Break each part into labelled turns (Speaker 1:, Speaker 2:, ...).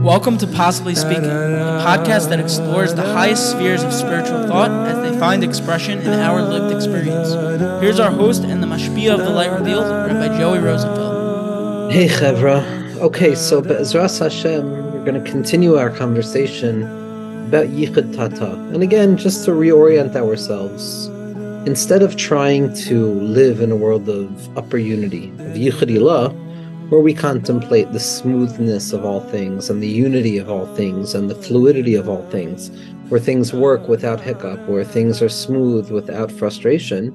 Speaker 1: Welcome to Possibly Speaking, a podcast that explores the highest spheres of spiritual thought as they find expression in our lived experience. Here's our host and the mashpia of the light revealed, Rabbi Joey Rosenfeld.
Speaker 2: Hey Chevra. Okay, so Be'ezras Hashem, we're going to continue our conversation about Yichud Tata. And again, just to reorient ourselves, instead of trying to live in a world of upper unity, of Yichud Ilah, where we contemplate the smoothness of all things and the unity of all things and the fluidity of all things, where things work without hiccup, where things are smooth without frustration,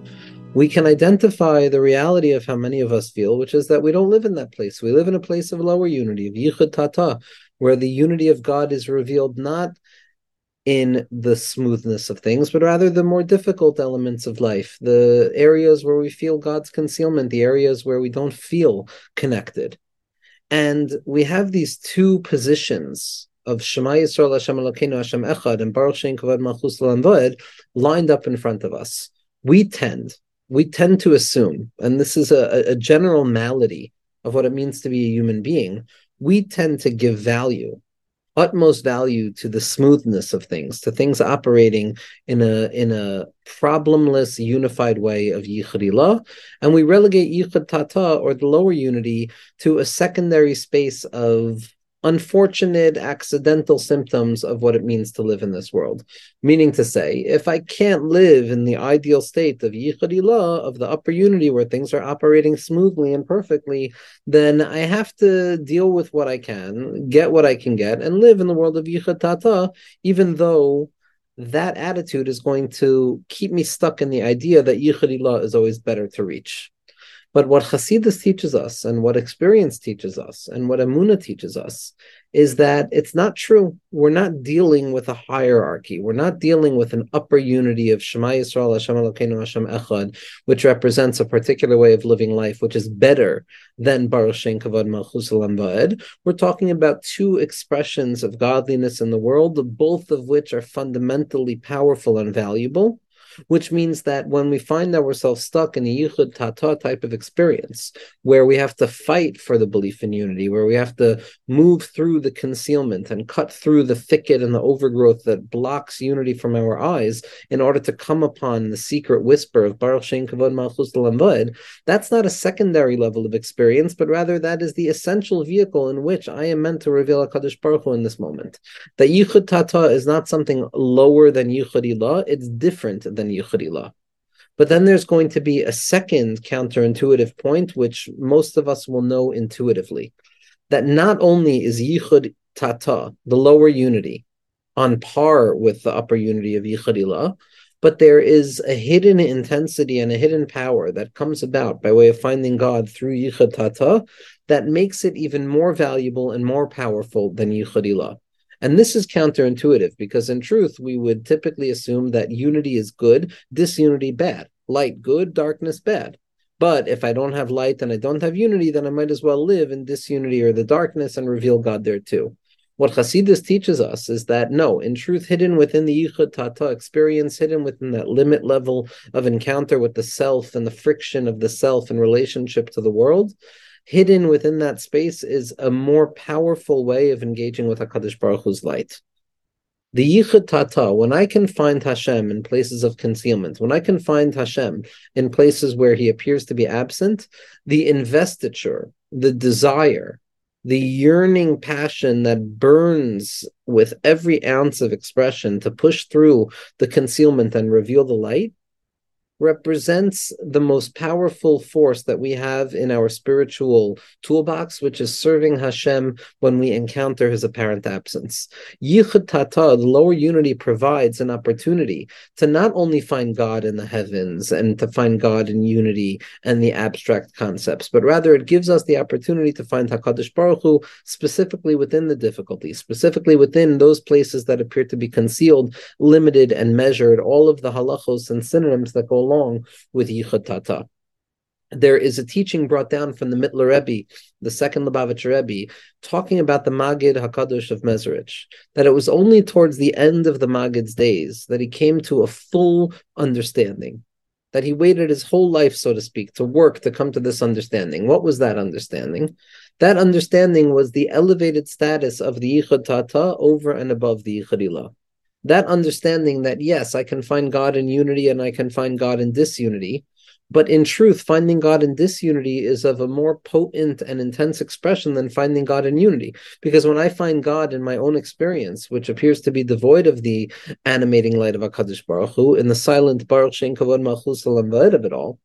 Speaker 2: we can identify the reality of how many of us feel, which is that we don't live in that place. We live in a place of lower unity, of yichud tata, where the unity of God is revealed not in the smoothness of things, but rather the more difficult elements of life, the areas where we feel God's concealment, the areas where we don't feel connected. And we have these two positions of Shema Yisrael Hashem Elokeinu Hashem Echad and Baruch Shem Kavod Malchus L'Amvod lined up in front of us. We tend, we tend to assume, and this is a, a general malady of what it means to be a human being, we tend to give value utmost value to the smoothness of things, to things operating in a in a problemless, unified way of yichud and we relegate yichud tata or the lower unity to a secondary space of unfortunate accidental symptoms of what it means to live in this world. Meaning to say, if I can't live in the ideal state of yichud of the upper unity where things are operating smoothly and perfectly, then I have to deal with what I can, get what I can get, and live in the world of yichud tata, even though that attitude is going to keep me stuck in the idea that yichud is always better to reach. But what Hasidus teaches us, and what experience teaches us, and what Amuna teaches us, is that it's not true. We're not dealing with a hierarchy. We're not dealing with an upper unity of Shema Yisrael, Hashem Elokeinu, Hashem Echad, which represents a particular way of living life, which is better than Baruch Shem Kavod Malchus Vaed. We're talking about two expressions of godliness in the world, both of which are fundamentally powerful and valuable which means that when we find ourselves stuck in a yichud tata type of experience, where we have to fight for the belief in unity, where we have to move through the concealment and cut through the thicket and the overgrowth that blocks unity from our eyes in order to come upon the secret whisper of Baruch Shem Kavod Malchus Lamvad, that's not a secondary level of experience, but rather that is the essential vehicle in which I am meant to reveal a HaKadosh Baruch Hu in this moment. That yichud tata is not something lower than yichud ilah, it's different than Yichud But then there's going to be a second counterintuitive point, which most of us will know intuitively, that not only is Yichud Tata, the lower unity, on par with the upper unity of Yichud but there is a hidden intensity and a hidden power that comes about by way of finding God through Yichud Tata that makes it even more valuable and more powerful than Yichud and this is counterintuitive because, in truth, we would typically assume that unity is good, disunity bad, light good, darkness bad. But if I don't have light and I don't have unity, then I might as well live in disunity or the darkness and reveal God there too. What Hasidus teaches us is that no, in truth, hidden within the Yichud Tata experience, hidden within that limit level of encounter with the self and the friction of the self in relationship to the world, hidden within that space is a more powerful way of engaging with HaKadosh Baruch Hu's light. The Yichud Tata, when I can find Hashem in places of concealment, when I can find Hashem in places where he appears to be absent, the investiture, the desire, the yearning passion that burns with every ounce of expression to push through the concealment and reveal the light represents the most powerful force that we have in our spiritual toolbox, which is serving Hashem when we encounter his apparent absence. Yichud Tata, the lower unity, provides an opportunity to not only find God in the heavens and to find God in unity and the abstract concepts, but rather it gives us the opportunity to find HaKadosh Baruch Hu specifically within the difficulties, specifically within those places that appear to be concealed, limited, and measured, all of the halachos and synonyms that go along with Yichud Tata. there is a teaching brought down from the Mittler Rebbe, the second Lubavitch Rebbe, talking about the Magid Hakadosh of Mezrich, that it was only towards the end of the Magid's days that he came to a full understanding, that he waited his whole life, so to speak, to work to come to this understanding. What was that understanding? That understanding was the elevated status of the Yichud Tata over and above the Yichud That understanding that yes, I can find God in unity and I can find God in disunity but in truth, finding God in disunity is of a more potent and intense expression than finding God in unity. Because when I find God in my own experience, which appears to be devoid of the animating light of HaKadosh Baruch Hu, in the silent Baruch Shem Kavod Malchus of it all,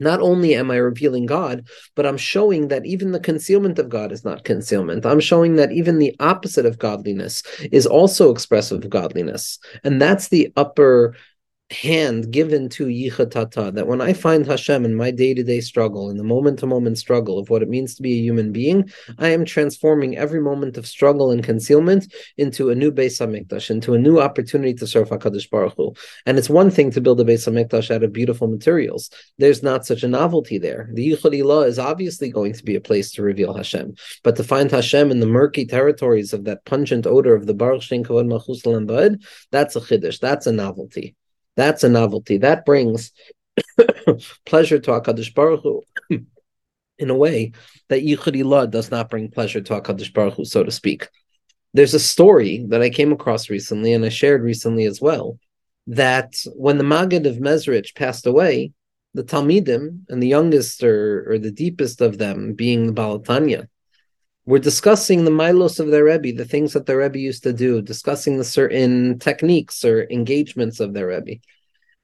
Speaker 2: not only am I revealing God, but I'm showing that even the concealment of God is not concealment. I'm showing that even the opposite of godliness is also expressive of godliness. And that's the upper hand given to Yichud Tata, that when I find Hashem in my day to day struggle, in the moment to moment struggle of what it means to be a human being, I am transforming every moment of struggle and concealment into a new Beis HaMikdash, into a new opportunity to serve HaKadosh Baruch Hu. And it's one thing to build a Beis HaMikdash out of beautiful materials. There's not such a novelty there. The Yichud is obviously going to be a place to reveal Hashem, but to find Hashem in the murky territories of that pungent odor of the Baruch Shem Kavod Malchus that's a chiddush, that's a novelty. That's a novelty. That brings pleasure to Hakadosh Baruch Hu in a way that Yichud Ilah does not bring pleasure to Hakadosh Baruch Hu, so to speak. There's a story that I came across recently, and I shared recently as well, that when the Maggid of Mezrich passed away, the Talmidim and the youngest or, or the deepest of them, being the Baal HaTanya, we're discussing the milos of their Rebbe, the things that their Rebbe used to do, discussing the certain techniques or engagements of their Rebbe.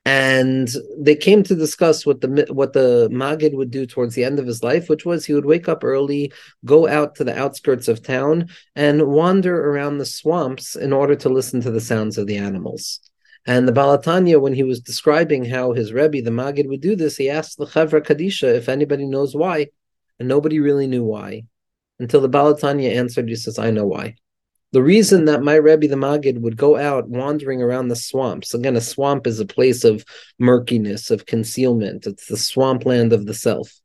Speaker 2: And they came to discuss what the what the Magid would do towards the end of his life, which was he would wake up early, go out to the outskirts of town, and wander around the swamps in order to listen to the sounds of the animals. And the Baal HaTanya, when he was describing how his Rebbe, the Magid, would do this, he asked the Chevra Kadisha if anybody knows why, and nobody really knew why until the Baal HaTanya answered, he says, I know why. The reason that my Rebbe the Magid would go out wandering around the swamps, again, a swamp is a place of murkiness, of concealment. It's the swampland of the self.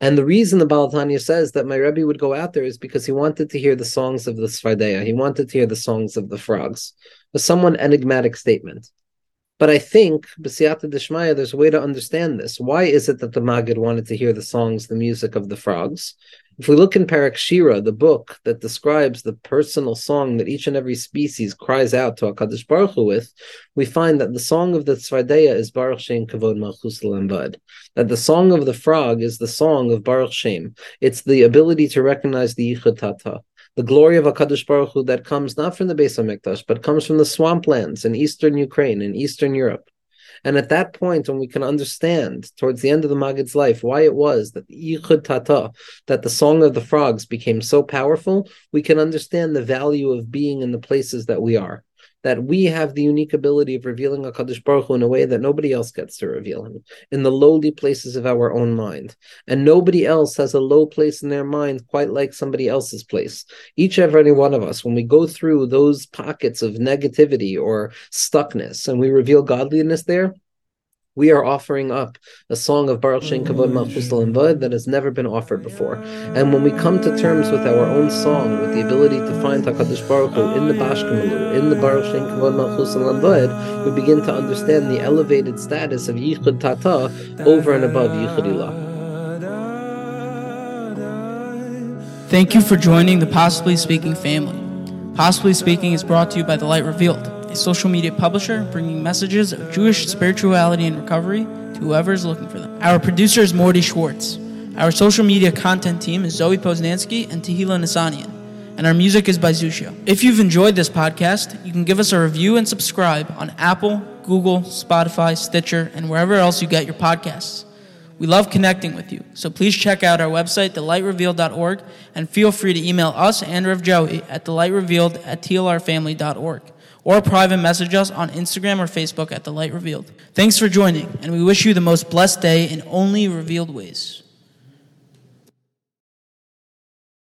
Speaker 2: And the reason the Baal HaTanya says that my Rebbe would go out there is because he wanted to hear the songs of the Tzvardeya. He wanted to hear the songs of the frogs. A somewhat enigmatic statement. But I think, B'siyata Deshmaya, there's a way to understand this. Why is it that the Magid wanted to hear the songs, the music of the frogs? If we look in Perek Shira, the book that describes the personal song that each and every species cries out to HaKadosh Baruch Hu with, we find that the song of the Tzvardeya is Baruch Shem Kavod Malchus Lambad. That the song of the frog is the song of Baruch Shem. It's the ability to recognize the Yichud Tata. The glory of HaKadosh Baruch Hu that comes not from the Beis HaMikdash, but comes from the swamplands in eastern Ukraine in eastern Europe. And at that point, when we can understand towards the end of the Magid's life why it was that the Tata, that the song of the frogs became so powerful, we can understand the value of being in the places that we are that we have the unique ability of revealing HaKadosh Baruch Hu in a way that nobody else gets to reveal him, in the lowly places of our own mind. And nobody else has a low place in their mind quite like somebody else's place. Each and every one of us, when we go through those pockets of negativity or stuckness and we reveal godliness there, we are offering up a song of Baruch Shem Kavod Malchus mm. Vod that has never been offered before. And when we come to terms with our own song, with the ability to find Hakadosh Baruch Hu in the Bashkamalu, in the Baruch Shem Kavod Malchus Vod, we begin to understand the elevated status of Yichud Tata over and above Yichud Ilah.
Speaker 1: Thank you for joining the Possibly Speaking family. Possibly Speaking is brought to you by The Light Revealed a social media publisher bringing messages of Jewish spirituality and recovery to whoever is looking for them. Our producer is Mordy Schwartz. Our social media content team is Zoe Poznanski and Tehila Nissanian. And our music is by Zusha. If you've enjoyed this podcast, you can give us a review and subscribe on Apple, Google, Spotify, Stitcher, and wherever else you get your podcasts. We love connecting with you, so please check out our website, thelightrevealed.org, and feel free to email us and Reb Joey at thelightrevealed at tlrfamily.org or private message us on Instagram or Facebook at The Light Revealed. Thanks for joining, and we wish you the most blessed day in only revealed ways.